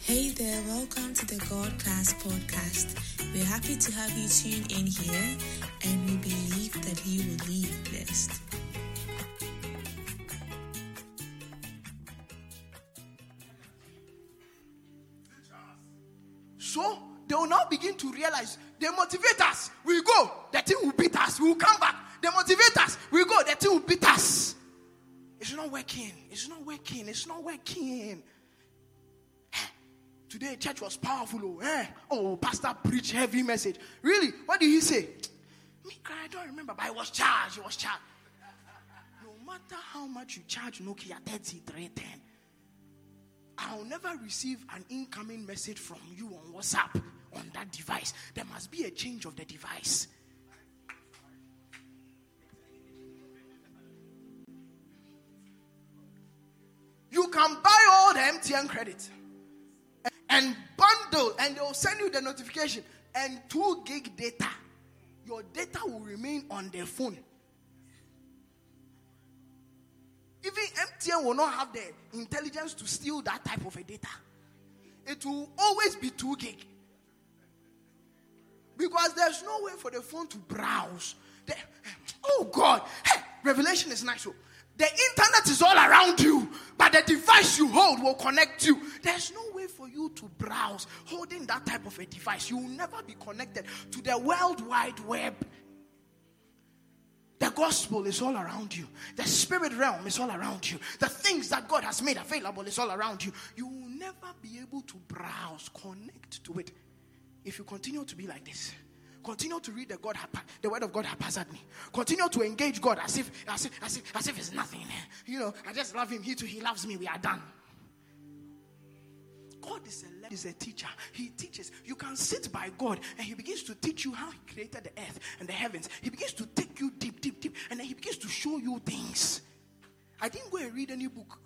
Hey there, welcome to the God Class podcast. We're happy to have you tune in here and we believe that you will leave blessed. It's not working. Today, church was powerful. Oh, eh? oh pastor preached heavy message. Really? What did he say? Me, I don't remember, but I was charged. It was charged. No matter how much you charge Nokia 3310, I'll never receive an incoming message from you on WhatsApp on that device. There must be a change of the device. You can buy all the MTN credit and bundle, and they'll send you the notification and 2 gig data. Your data will remain on the phone. Even MTN will not have the intelligence to steal that type of a data. It will always be 2 gig. Because there's no way for the phone to browse. Oh God, hey, Revelation is nice. So oh. The internet is all around you, but the device you hold will connect you. There's no way for you to browse holding that type of a device. You will never be connected to the world wide web. The gospel is all around you. The spirit realm is all around you. The things that God has made available is all around you. You will never be able to browse, connect to it if you continue to be like this. Continue to read the God, the word of God haphazardly. Continue to engage God as if, as if, as if, as if it's nothing. You know, I just love Him. He too, He loves me. We are done. God is a, is a teacher. He teaches. You can sit by God and He begins to teach you how He created the earth and the heavens. He begins to take you deep, deep, deep, and then He begins to show you things. I didn't go and read any book.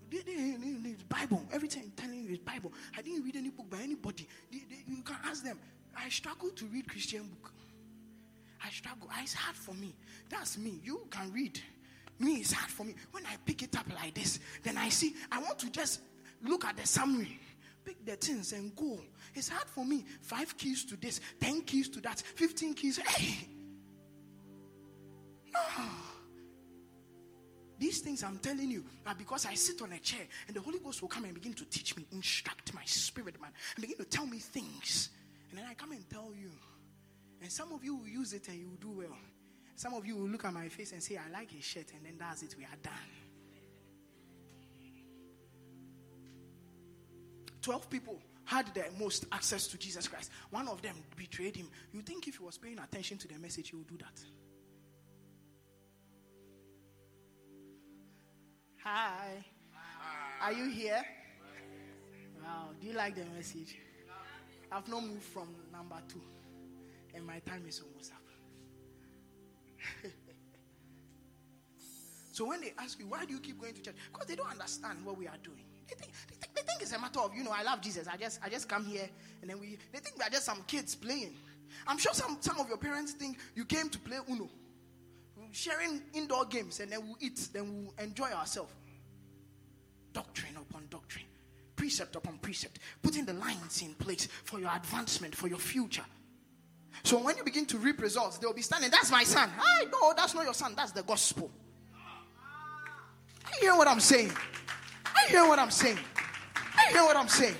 Bible. Every time I'm telling you is Bible. I didn't read any book by anybody. You can ask them. I struggle to read Christian book. I struggle. Ah, it's hard for me. That's me. You can read. Me, it's hard for me. When I pick it up like this, then I see, I want to just look at the summary pick the things and go. It's hard for me. Five keys to this, ten keys to that, fifteen keys. Hey, no. These things I'm telling you are because I sit on a chair and the Holy Ghost will come and begin to teach me, instruct my spirit, man, and begin to tell me things. And then I come and tell you. And some of you will use it and you will do well. Some of you will look at my face and say, I like his shirt, and then that's it, we are done. 12 people had the most access to Jesus Christ. One of them betrayed him. You think if he was paying attention to the message, he would do that? Hi. Hi. Are you here? Wow. Do you like the message? I've not moved from number two, and my time is almost up. so when they ask you, why do you keep going to church? Because they don't understand what we are doing. They think, they think, they think it's a matter of, you know, I love Jesus. I just, I just come here and then we, they think we are just some kids playing. I'm sure some, some of your parents think you came to play Uno, sharing indoor games, and then we'll eat, then we'll enjoy ourselves. Doctrine upon doctrine, precept upon precept, putting the lines in place for your advancement, for your future. So when you begin to reap results, they'll be standing, that's my son. I know that's not your son, that's the gospel. You hear what I'm saying? I hear what I'm saying. I hear what I'm saying.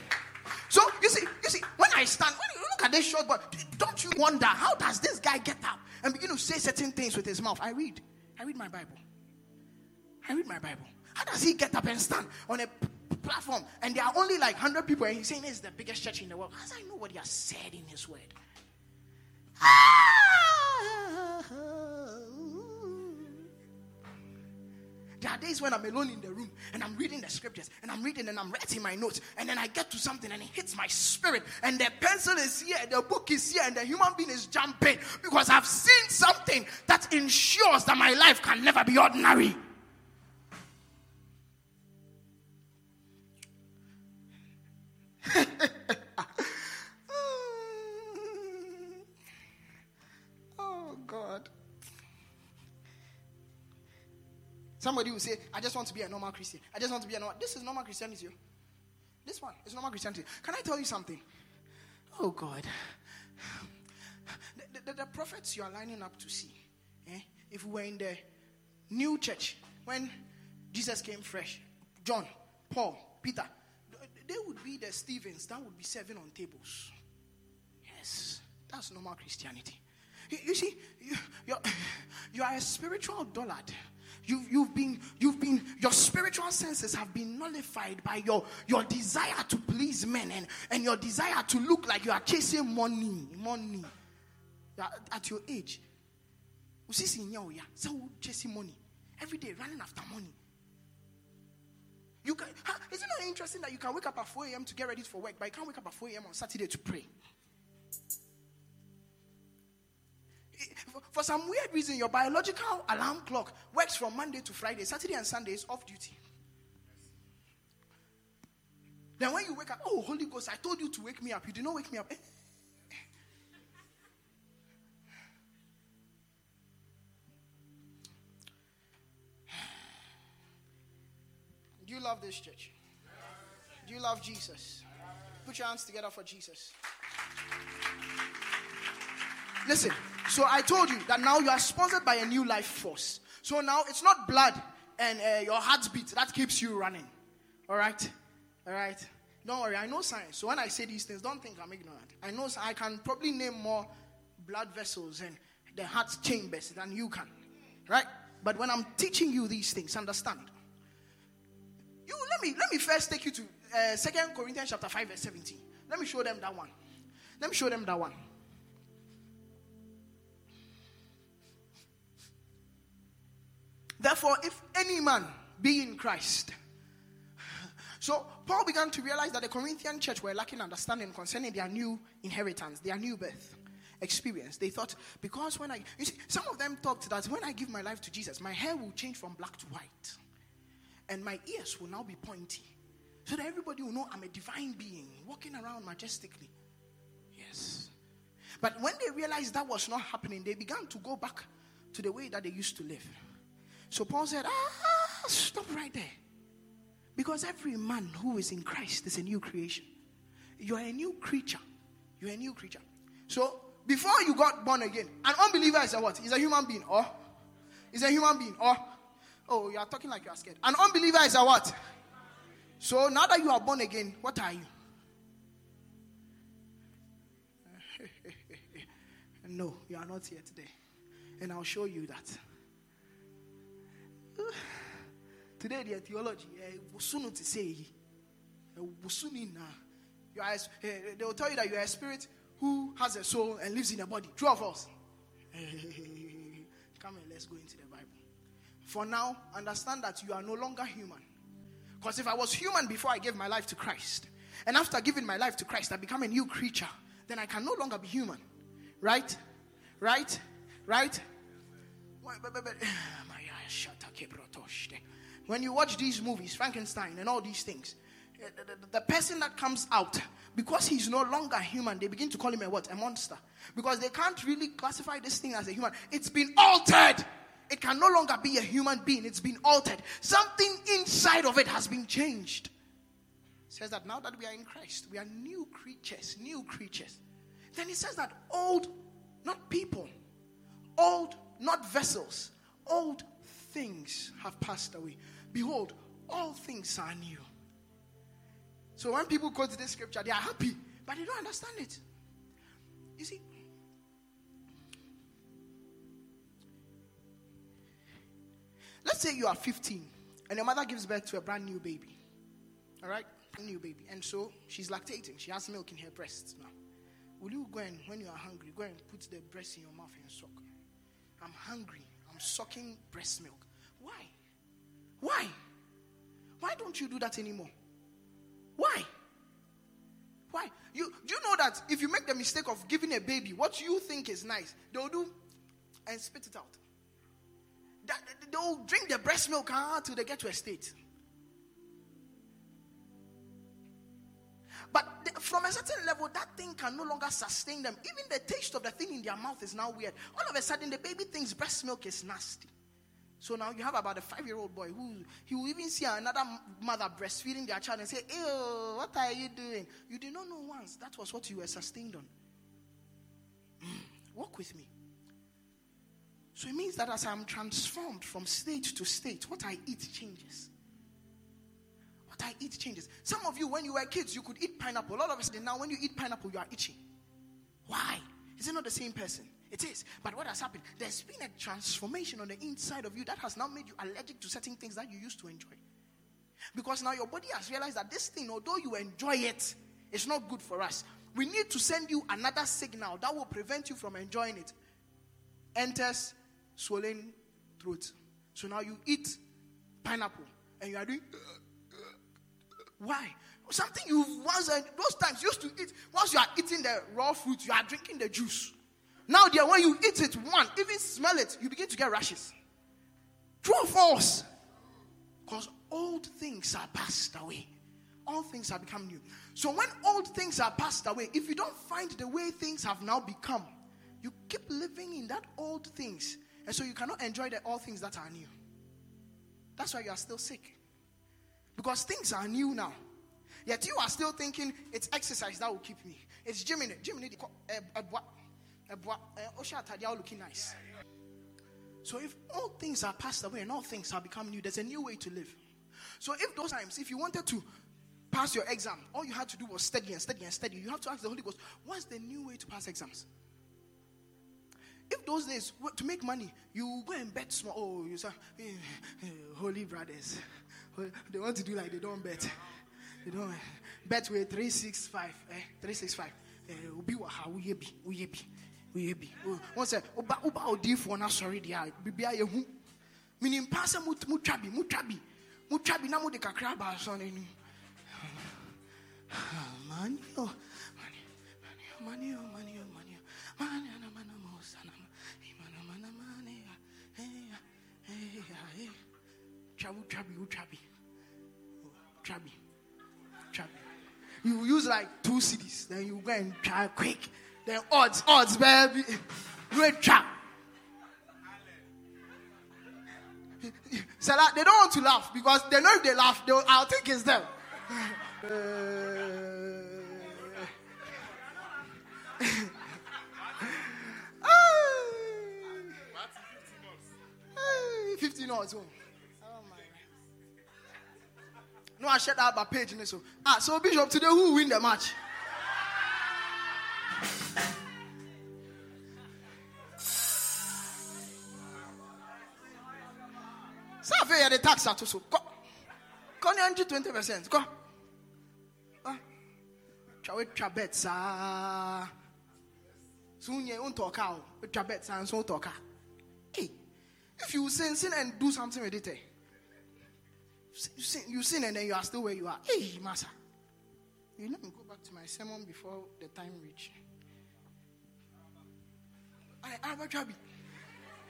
So you see, you see, when I stand, when you look at this short boy, don't you wonder how does this guy get up and begin to say certain things with his mouth? I read. I read my Bible. I read my Bible. How does he get up and stand on a platform and there are only like 100 people and he's saying it's the biggest church in the world? How does I know what he has said in his word? There are days when I'm alone in the room and I'm reading the scriptures and I'm reading and I'm writing my notes and then I get to something and it hits my spirit and the pencil is here, the book is here, and the human being is jumping because I've seen something that ensures that my life can never be ordinary. Somebody will say, I just want to be a normal Christian. I just want to be a normal. This is normal Christianity. This one is normal Christianity. Can I tell you something? Oh God. The, the, the prophets you are lining up to see, eh? if we were in the new church when Jesus came fresh, John, Paul, Peter, they would be the Stephens that would be serving on tables. Yes, that's normal Christianity. You, you see, you, you're, you are a spiritual dullard. You've, you've been, you've been, your spiritual senses have been nullified by your, your desire to please men and, and your desire to look like you are chasing money. Money. At your age. So chasing money. Every day running after money. You can, is it not interesting that you can wake up at 4 a.m. to get ready for work, but you can't wake up at 4 a.m. on Saturday to pray? For some weird reason, your biological alarm clock works from Monday to Friday. Saturday and Sunday is off duty. Then when you wake up, oh, Holy Ghost, I told you to wake me up. You did not wake me up. Eh? Do you love this church? Do you love Jesus? Put your hands together for Jesus. Listen, so I told you that now you are sponsored by a new life force. So now it's not blood and uh, your heartbeat that keeps you running. All right? All right? Don't worry, I know science. So when I say these things, don't think I'm ignorant. I know I can probably name more blood vessels and the heart chambers than you can. Right? But when I'm teaching you these things, understand. You let me let me first take you to uh, Second uh, Corinthians chapter 5, verse 17. Let me show them that one. Let me show them that one. Therefore, if any man be in Christ. So Paul began to realize that the Corinthian church were lacking understanding concerning their new inheritance, their new birth experience. They thought, because when I, you see, some of them thought that when I give my life to Jesus, my hair will change from black to white, and my ears will now be pointy, so that everybody will know I'm a divine being walking around majestically. Yes. But when they realized that was not happening, they began to go back to the way that they used to live. So Paul said, ah, stop right there. Because every man who is in Christ is a new creation. You are a new creature. You're a new creature. So before you got born again, an unbeliever is a what? Is a human being or is a human being or oh you are talking like you are scared. An unbeliever is a what? So now that you are born again, what are you? no, you are not here today. And I'll show you that. Today, the theology, eh, to say, eh, you are, eh, they will tell you that you are a spirit who has a soul and lives in a body. True of us. Come and let's go into the Bible. For now, understand that you are no longer human. Because if I was human before I gave my life to Christ, and after giving my life to Christ, I become a new creature, then I can no longer be human. Right? Right? Right? when you watch these movies, Frankenstein and all these things, eh, the, person that comes out, because he's no longer human, they begin to call him a what? A monster. Because they can't really classify this thing as a human. It's been altered. It can no longer be a human being. It's been altered. Something inside of it has been changed. It says that now that we are in Christ, we are new creatures, new creatures. Then it says that old, not people, old, not vessels, old things have passed away. Behold, all things are new. So when people quote this scripture, they are happy, but they don't understand it. You see, let's say you are 15 and your mother gives birth to a brand new baby. All right? New baby. And so she's lactating. She has milk in her breasts now. Will you go and, when you are hungry, go and put the breast in your mouth and suck? I'm hungry. Sucking breast milk. Why? Why? Why don't you do that anymore? Why? Why? You do you know that if you make the mistake of giving a baby what you think is nice, they'll do and spit it out. That, they'll drink the breast milk till they get to a state. But from a certain level, that thing can no longer sustain them. Even the taste of the thing in their mouth is now weird. All of a sudden, the baby thinks breast milk is nasty. So now you have about a five year old boy who he will even see another mother breastfeeding their child and say, Ew, what are you doing? You did not know once that was what you were sustained on. Mm, walk with me. So it means that as I'm transformed from state to state, what I eat changes. What I eat changes. Some of you, when you were kids, you could eat pineapple. All of a sudden, now when you eat pineapple, you are itching. Why? Is it not the same person? It is. But what has happened? There's been a transformation on the inside of you that has now made you allergic to certain things that you used to enjoy. Because now your body has realized that this thing, although you enjoy it, it's not good for us. We need to send you another signal that will prevent you from enjoying it. Enters swollen throat. So now you eat pineapple and you are doing. Why? Something you once uh, those times used to eat. Once you are eating the raw fruit, you are drinking the juice. Now, dear, when you eat it, one, even smell it, you begin to get rashes. True or false? Because old things are passed away. All things have become new. So when old things are passed away, if you don't find the way things have now become, you keep living in that old things. And so you cannot enjoy the all things that are new. That's why you are still sick. Because things are new now. Yet you are still thinking it's exercise that will keep me. It's gym in it. Gym in it. looking nice. So if all things are passed away and all things have become new, there's a new way to live. So if those times, if you wanted to pass your exam, all you had to do was study and study and study, you have to ask the Holy Ghost, what's the new way to pass exams? If those days to make money, you go and bet small. Oh, you say, hey, eh, eh, hey, holy brothers, they want to do like they don't bet. They eh, don't bet with three six five, eh? Three six five. Eh, obi wa ha uye bi, uye bi, uye bi. Oh, One say, oba oba odi for na sorry dia. Bibi aye hu. Meaning pass mu mu trabi, mu trabi, mu trabi na mu de kakra ba so na ni. Money, oh, money, money, oh, money, oh, money, oh, money, money, money, Travel, travel, travel. Travel. Travel. You use like two cedis, then you go and try quick. Then odds, odds, baby. Great trap. So they don't want to laugh because they know if they laugh, I'll think it's them. Uh, 15 odds. No, I shared that by page in this. Ah, so Bishop, today who win the match? So I feel the tax at so. Go, go, twenty percent. Go. Ah, try bets. Ah, soon you won't talk out. Try bets and so talk. Hey. If you sin, sin and do something with it, eh? You, sin, you sin and then you are still where you are. Hey, Master. You let me go back to my sermon before the time reach. I have a job.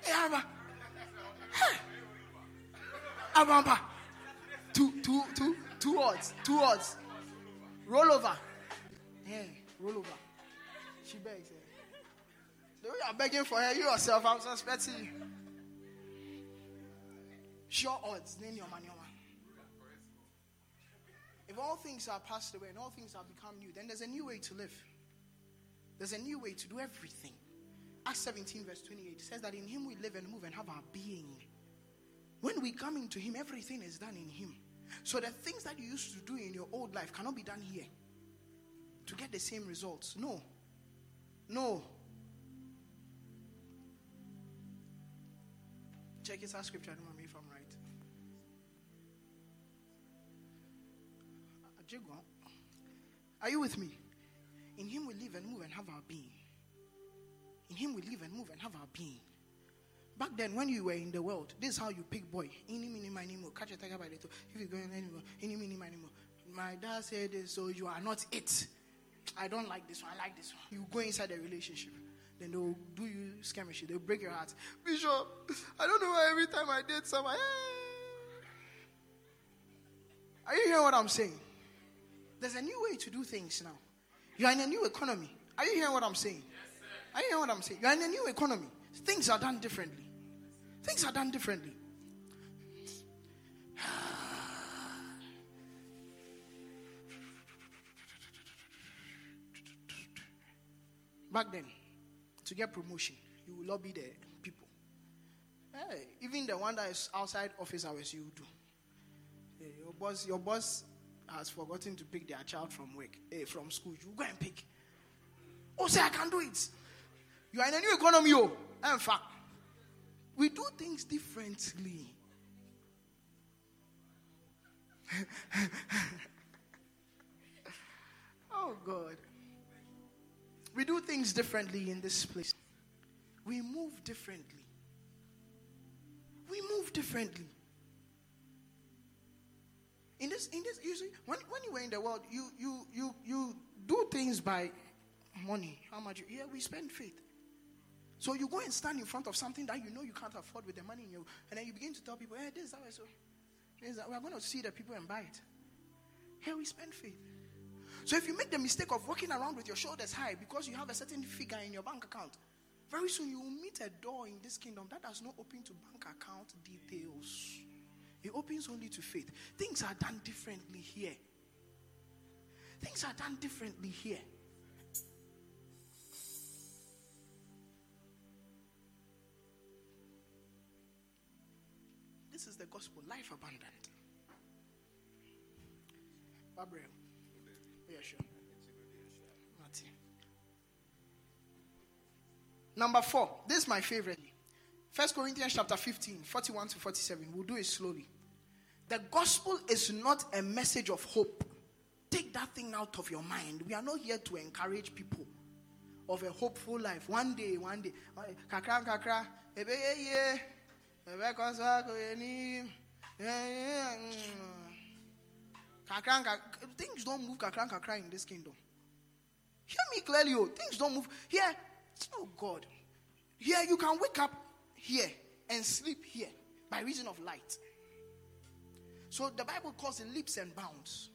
Hey, Abba. Hey. Abba. Two, two, two, two odds. Two odds. Roll over. Hey, roll over. She begs. Eh? The way you're begging for her, you yourself, I'm suspecting you. Sure odds, name your money. If all things are passed away and all things have become new, then there's a new way to live. There's a new way to do everything. Acts 17, verse 28 says that in Him we live and move and have our being. When we come into Him, everything is done in Him. So the things that you used to do in your old life cannot be done here to get the same results. No. No. Check it out, scripture. Are you with me? In Him we live and move and have our being. In Him we live and move and have our being. Back then, when you were in the world, this is how you pick boy. Any mini mini mo. Catch a tiger by the toe. If you go in anymore, any mini mini mo. My dad said this, so you are not it. I don't like this one. I like this one. You go inside the relationship. Then they'll do you skirmish. They'll break your heart. Bishop, I don't know why every time I date someone. Hey. Are you hearing what I'm saying? There's a new way to do things now. You are in a new economy. Are you hearing what I'm saying? Are you hearing what I'm saying? You are in a new economy. Things are done differently. Things are done differently. Back then, to get promotion, you will lobby the people. Hey, even the one that is outside office hours, you do. Hey, your boss, your boss has forgotten to pick their child from work, eh, from school. You go and pick. Oh, say I can do it. You are in a new economy, oh. In fact, we do things differently. oh God. We do things differently in this place. We move differently. We move differently. In this, in this, you see, when, when you were in the world, you you you you do things by money. How much? You, yeah, we spend faith. So you go and stand in front of something that you know you can't afford with the money in you, and then you begin to tell people, "Hey, this is how I so." We are going to see the people and buy it. Here we spend faith. So if you make the mistake of walking around with your shoulders high because you have a certain figure in your bank account, very soon you will meet a door in this kingdom that does not open to bank account details. It opens only to faith. Things are done differently here. Things are done differently here. This is the gospel, life abundant. Gabriel. Yeah, sure. Number four. This is my favorite. First Corinthians chapter 15, 41 to 47. We'll do it slowly. The gospel is not a message of hope. Take that thing out of your mind. We are not here to encourage people of a hopeful life. One day, one day. Kakra, kakra. Things don't move kakra kakra in this kingdom. Hear me clearly, oh. Things don't move. Here, oh God. Here you can wake up here and sleep here by reason of light. So the Bible calls it leaps and bounds.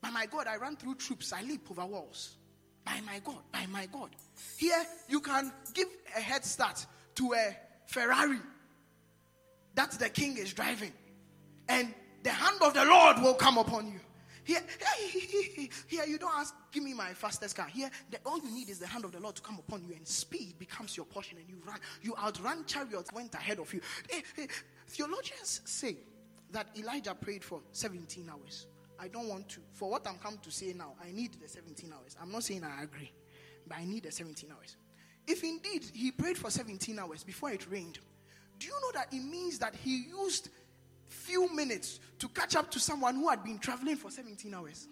By my God, I run through troops, I leap over walls. By my God, by my God. Here you can give a head start to a Ferrari that the king is driving. And the hand of the Lord will come upon you. Here, here, you don't ask, give me my fastest car. Here, the, all you need is the hand of the Lord to come upon you, and speed becomes your portion, and you run. You outrun chariots went ahead of you. Hey, hey, theologians say that Elijah prayed for 17 hours. I don't want to. For what I'm come to say now, I need the 17 hours. I'm not saying I agree, but I need the 17 hours. If indeed he prayed for 17 hours before it rained, do you know that it means that he used few minutes to catch up to someone who had been traveling for 17 hours.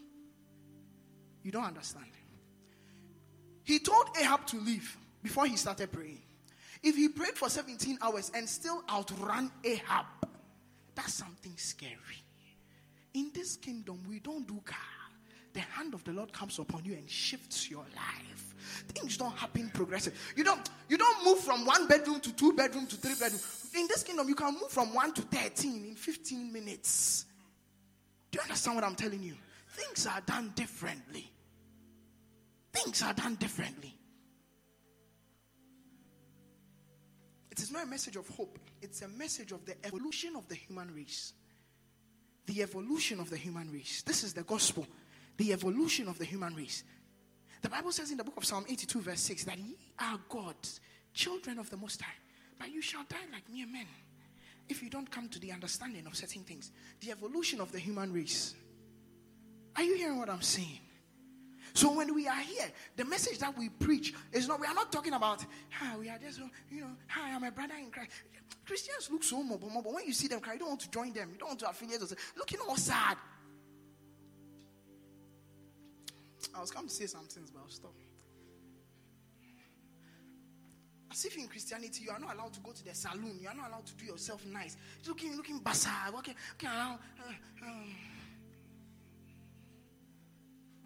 You don't understand. He told Ahab to leave before he started praying. If he prayed for 17 hours and still outran Ahab, that's something scary. In this kingdom, we don't do car. The hand of the Lord comes upon you and shifts your life. Things don't happen progressive. You don't you don't move from one bedroom to two bedroom to three bedroom. In this kingdom, you can move from one to thirteen in 15 minutes. Do you understand what I'm telling you? Things are done differently. Things are done differently. It is not a message of hope, it's a message of the evolution of the human race. The evolution of the human race. This is the gospel. The evolution of the human race. The Bible says in the book of Psalm 82, verse 6, that ye are gods, children of the Most High, but you shall die like mere men if you don't come to the understanding of certain things. The evolution of the human race. Are you hearing what I'm saying? So when we are here, the message that we preach is not, we are not talking about, ah, we are just, you know, hi, I'm a brother in Christ. Christians look so mobile, mobile. When you see them cry, you don't want to join them. You don't want to affiliate yourself. Looking all sad. I was coming to say some things, but I'll stop. As if in Christianity you are not allowed to go to the saloon, you are not allowed to do yourself nice. Looking, looking walking, okay, around. Uh, um,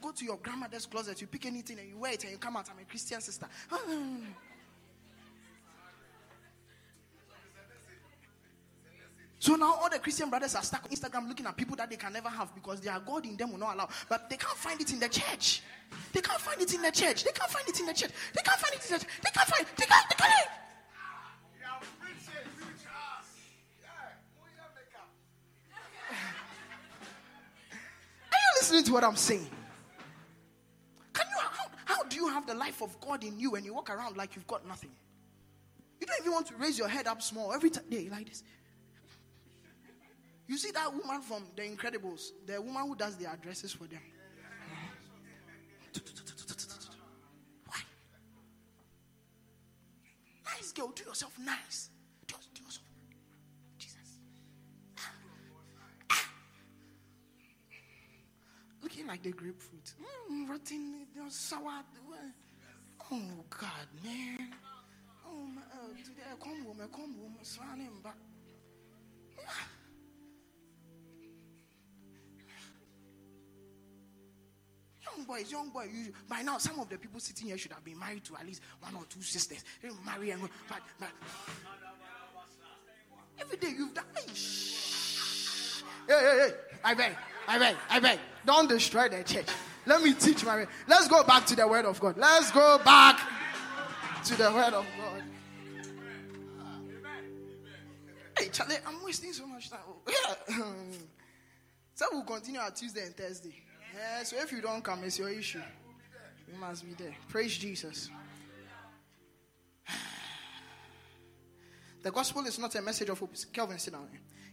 go to your grandmother's closet, you pick anything and you wear it and you come out. I'm a Christian sister. So now all the Christian brothers are stuck on Instagram looking at people that they can never have because their God in them will not allow. But they can't find it in the church. They can't find it in the church. They can't find it in the church. They can't find it in the church. They can't find it. They can't. They can't. Are you listening to what I'm saying? The life of God in you and you walk around like you've got nothing. You don't even want to raise your head up small every day like this. You see that woman from The Incredibles, the woman who does the addresses for them. Why? Nice girl, do yourself nice. Looking like the grapefruit. Mm, rotten, sour. Oh, God, man. Oh, my, uh, today I come home, I come home, surrounding back. Young boys, young boys. You, by now, some of the people sitting here should have been married to at least one or two sisters. They marry and but, but every day you've done. Hey, hey, hey! I beg, I beg, I beg. Don't destroy the church. Let me teach my. Let's go back to the word of God. Let's go back to the word of God. Hey, Charlie, I'm wasting so much time. Yeah. so we'll continue on Tuesday and Thursday. Yeah, so if you don't come, it's your issue. You must be there. Praise Jesus. The gospel is not a message of hope. Kelvin, sit down.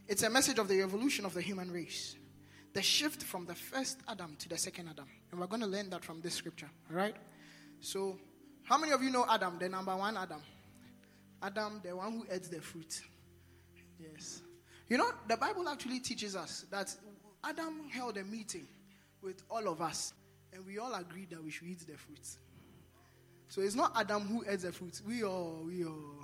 It's a message of the evolution of the human race. The shift from the first Adam to the second Adam. And we're going to learn that from this scripture. All right? So, how many of you know Adam, the number one Adam? Adam, the one who ate the fruit. Yes. You know, the Bible actually teaches us that Adam held a meeting with all of us, and we all agreed that we should eat the fruit. So it's not Adam who ate the fruit. We all, we all.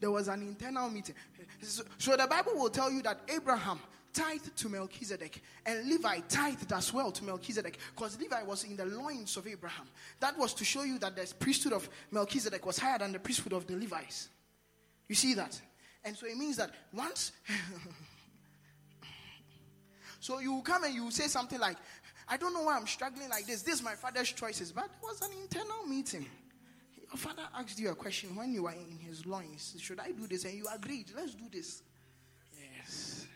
There was an internal meeting. So, so the Bible will tell you that Abraham tithed to Melchizedek, and Levi tithed as well to Melchizedek, because Levi was in the loins of Abraham. That was to show you that the priesthood of Melchizedek was higher than the priesthood of the Levites. You see that? And so it means that once. so you come and you say something like, I don't know why I'm struggling like this. This is my father's choices. But it was an internal meeting. Your father asked you a question when you were in his loins. Should I do this? And you agreed. Let's do this.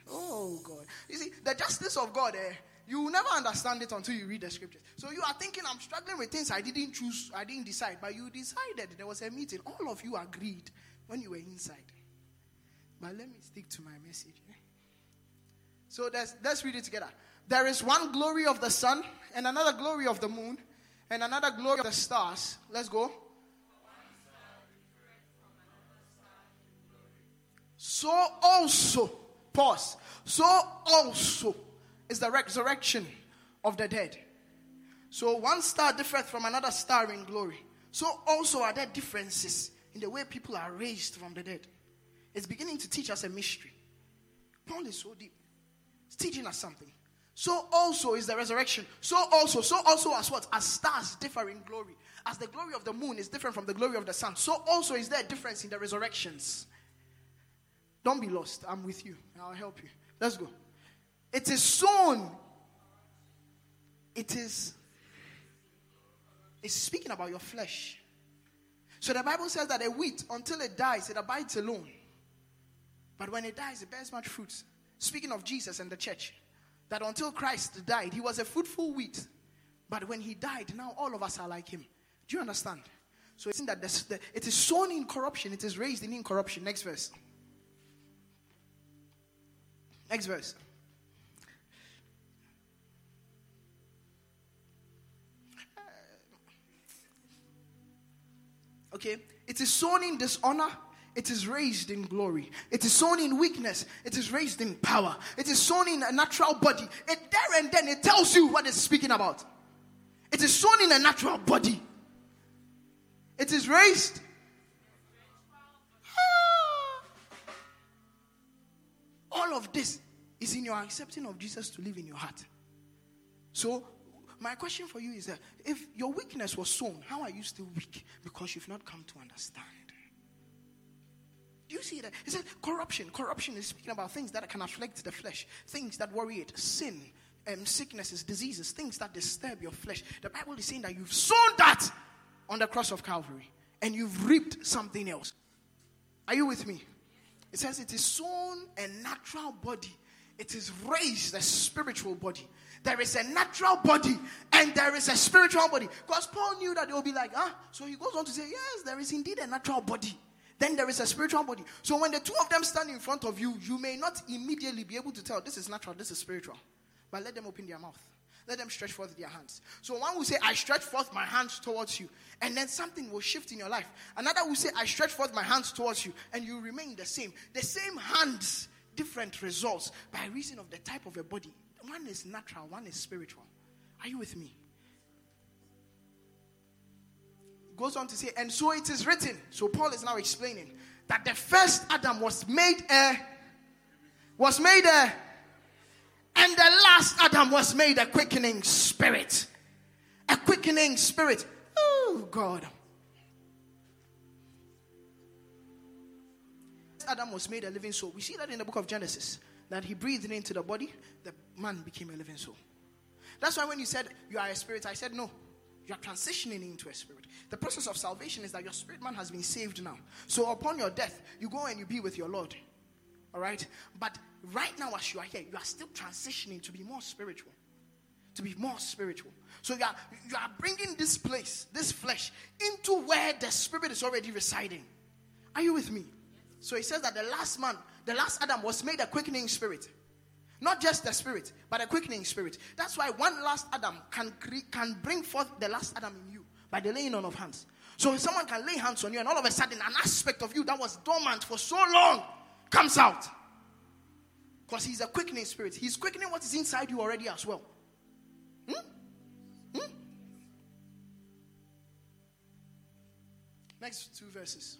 Oh, God. You see, the justice of God, eh, you will never understand it until you read the scriptures. So you are thinking, I'm struggling with things I didn't choose, I didn't decide. But you decided. There was a meeting. All of you agreed when you were inside. But let me stick to my message. Eh? So let's read it together. There is one glory of the sun, and another glory of the moon, and another glory of the stars. Let's go. So also, pause. So also is the resurrection of the dead. So one star differeth from another star in glory. So also are there differences in the way people are raised from the dead. It's beginning to teach us a mystery. Paul is so deep. It's teaching us something. So also is the resurrection. So also, so also as what? As stars differ in glory. As the glory of the moon is different from the glory of the sun. So also is there a difference in the resurrections. Don't be lost. I'm with you. I'll help you. Let's go. It is sown. It is. It's speaking about your flesh. So the Bible says that a wheat, until it dies, it abides alone. But when it dies, it bears much fruit. Speaking of Jesus and the church that until Christ died, he was a fruitful wheat. But when he died, now all of us are like him. Do you understand? So it's in that the, it is sown in corruption, it is raised in incorruption. Next verse. Next verse. Uh, okay, it is sown in dishonor, it is raised in glory. It is sown in weakness. It is raised in power. It is sown in a natural body. It there and then it tells you what it's speaking about. It is sown in a natural body. It is raised. Of this is in your accepting of Jesus to live in your heart. So, my question for you is that if your weakness was sown, how are you still weak? Because you've not come to understand. Do you see that? He said corruption. Corruption is speaking about things that can afflict the flesh, things that worry it, sin, um, sicknesses, diseases, things that disturb your flesh. The Bible is saying that you've sown that on the cross of Calvary and you've reaped something else. Are you with me? It says it is sown a natural body, it is raised a spiritual body. There is a natural body and there is a spiritual body. Because Paul knew that they will be like, ah. So he goes on to say, yes, there is indeed a natural body. Then there is a spiritual body. So when the two of them stand in front of you, you may not immediately be able to tell this is natural, this is spiritual. But let them open their mouth. Let them stretch forth their hands. So one will say, I stretch forth my hands towards you. And then something will shift in your life. Another will say, I stretch forth my hands towards you. And you remain the same. The same hands, different results by reason of the type of a body. One is natural, one is spiritual. Are you with me? Goes on to say, and so it is written. So Paul is now explaining that the first Adam was made a was made a and the last Adam was made a quickening spirit. A quickening spirit. Oh God. Adam was made a living soul. We see that in the book of Genesis. That he breathed into the body, the man became a living soul. That's why when you said you are a spirit, I said no. You are transitioning into a spirit. The process of salvation is that your spirit man has been saved now. So upon your death, you go and you be with your Lord. All right? But right now, as you are here, you are still transitioning to be more spiritual. To be more spiritual. So you are, you are bringing this place, this flesh, into where the spirit is already residing. Are you with me? So he says that the last man, the last Adam, was made a quickening spirit. Not just the spirit, but a quickening spirit. That's why one last Adam can, can bring forth the last Adam in you by the laying on of hands. So someone can lay hands on you, and all of a sudden, an aspect of you that was dormant for so long comes out. Because he's a quickening spirit. He's quickening what is inside you already as well. Hmm? Hmm? Next two verses.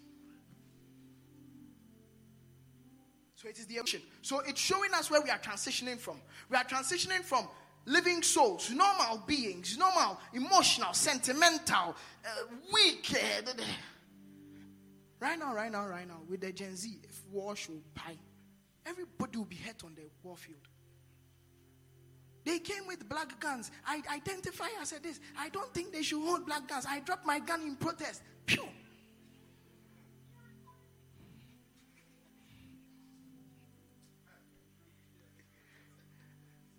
So it is the emotion. So it's showing us where we are transitioning from. We are transitioning from living souls, normal beings, normal, emotional, sentimental, uh, weak. Uh, right now, right now, right now, with the Gen Z, if war should pie, everybody will be hurt on the war field. They came with black guns. I identify as a this. I don't think they should hold black guns. I dropped my gun in protest. Pew.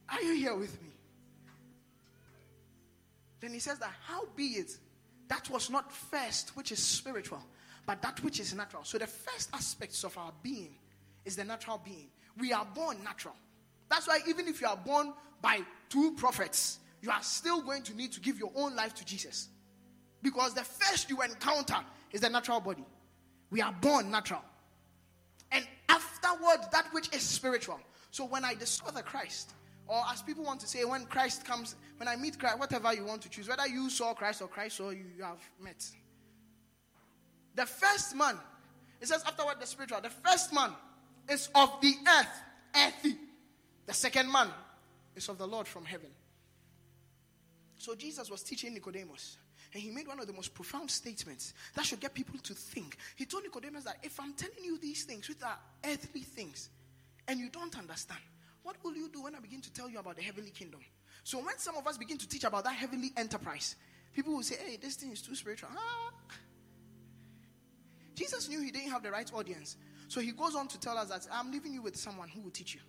Are you here with me? Then he says that, how be it that was not first, which is spiritual, but that which is natural. So the first aspects of our being is the natural being. We are born natural. That's why even if you are born by two prophets, you are still going to need to give your own life to Jesus. Because the first you encounter is the natural body. We are born natural. And afterward, that which is spiritual. So when I discover Christ, or as people want to say, when Christ comes, when I meet Christ, whatever you want to choose, whether you saw Christ or Christ saw you, you have met. The first man, it says afterward the spiritual, the first man is of the earth, earthy. The second man is of the Lord from heaven. So Jesus was teaching Nicodemus. And he made one of the most profound statements that should get people to think. He told Nicodemus that if I'm telling you these things, which are earthly things, and you don't understand, what will you do when I begin to tell you about the heavenly kingdom? So when some of us begin to teach about that heavenly enterprise, people will say, hey, this thing is too spiritual. Ah. Jesus knew he didn't have the right audience. So he goes on to tell us that I'm leaving you with someone who will teach you.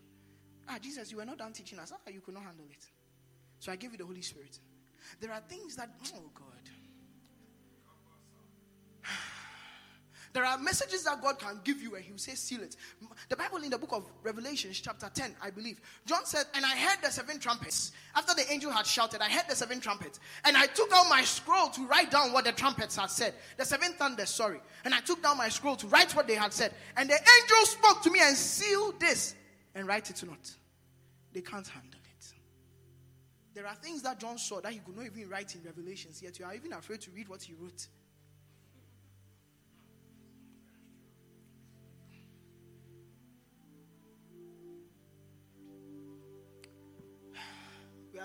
Ah, Jesus, you were not done teaching us. Ah, you could not handle it. So I gave you the Holy Spirit. There are things that, oh God. There are messages that God can give you and He will say, seal it. The Bible in the book of Revelation, chapter 10, I believe, John said, And I heard the seven trumpets. After the angel had shouted, I heard the seven trumpets. And I took out my scroll to write down what the trumpets had said. The seven thunders, sorry. And I took down my scroll to write what they had said. And the angel spoke to me and sealed this and write it not. They can't handle it. There are things that John saw that he could not even write in Revelations, yet you are even afraid to read what he wrote.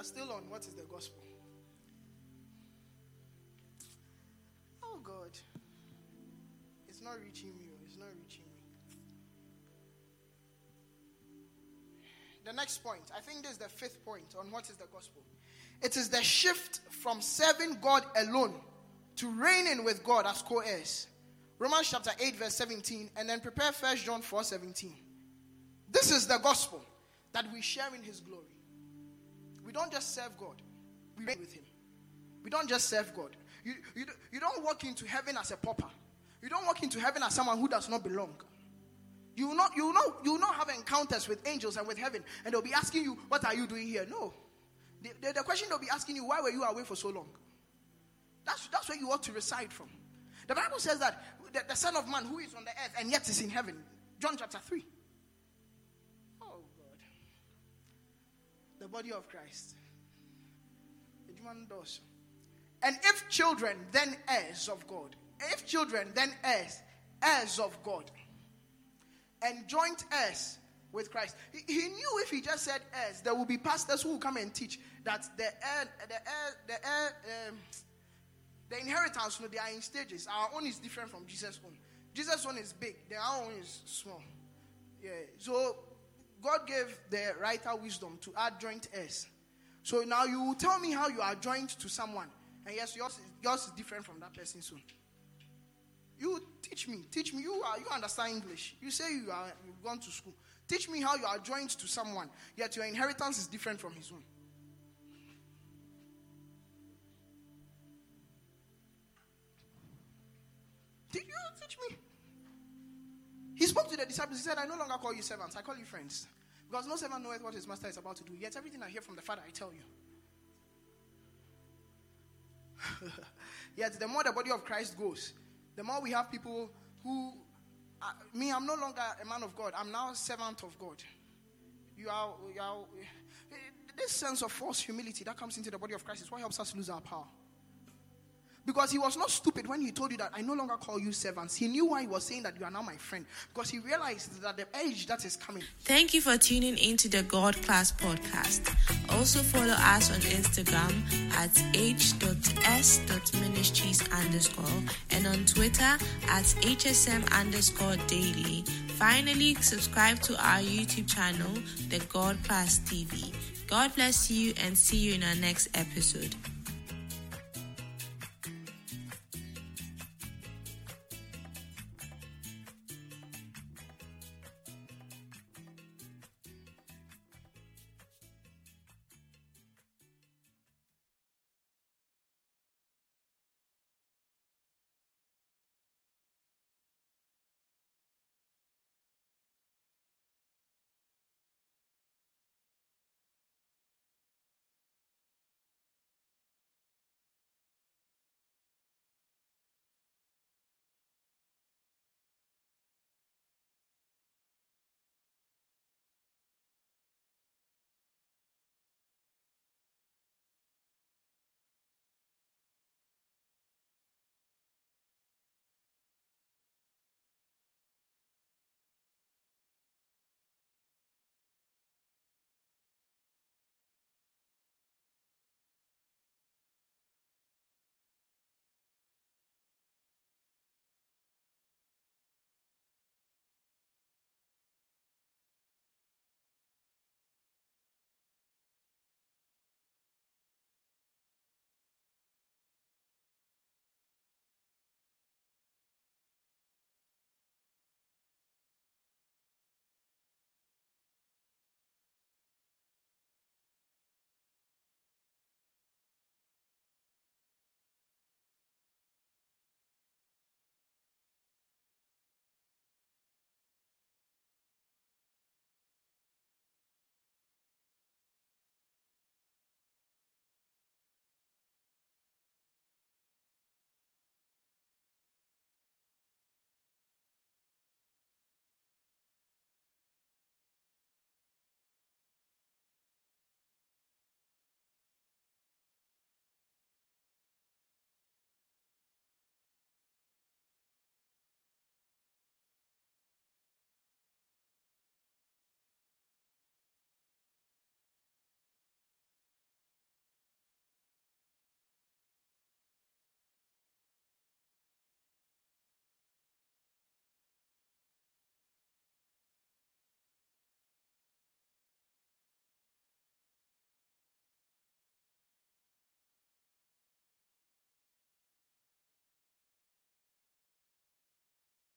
Are still on what is the gospel. Oh God. It's not reaching me. Oh, it's not reaching me. The next point, I think this is the fifth point on what is the gospel. It is the shift from serving God alone to reigning with God as co heirs. Romans chapter 8, verse 17, and then prepare First John 4 17. This is the gospel that we share in his glory. Don't just serve God, we reign with Him. We don't just serve God. You, you, you don't walk into heaven as a pauper. You don't walk into heaven as someone who does not belong. You will not, you will not, you will not have encounters with angels and with heaven, and they'll be asking you, What are you doing here? No. The, the, the question they'll be asking you, Why were you away for so long? That's, that's where you ought to reside from. The Bible says that the, the Son of Man who is on the earth and yet is in heaven. John chapter 3. Body of Christ. And if children, then heirs of God. If children, then heirs, heirs of God. And joint heirs with Christ. He, he, knew if he just said heirs, there will be pastors who will come and teach that the heir, the heir, the heir, um, the inheritance, you know, they are in stages. Our own is different from Jesus' own. Jesus' own is big, their own is small. Yeah. So God gave the writer wisdom to add joint heirs. So now you will tell me how you are joined to someone. And yes, yours is, yours is different from that person soon. You teach me. Teach me. You are you understand English. You say you are you've gone to school. Teach me how you are joined to someone, yet your inheritance is different from his own. Did you teach me? He spoke to the disciples. He said, I no longer call you servants, I call you friends. Because no servant knoweth what his master is about to do. Yet everything I hear from the Father, I tell you. Yet the more the body of Christ goes, the more we have people who, uh, me, I'm no longer a man of God. I'm now a servant of God. You are, you are, this sense of false humility that comes into the body of Christ is what helps us lose our power. Because he was not stupid when he told you that I no longer call you servants. He knew why he was saying that you are now my friend. Because he realized that the age that is coming. Thank you for tuning into the God Class podcast. Also follow us on Instagram at h.s.ministries underscore and on Twitter at hsm underscore daily. Finally, subscribe to our YouTube channel, The God Class TV. God bless you and see you in our next episode.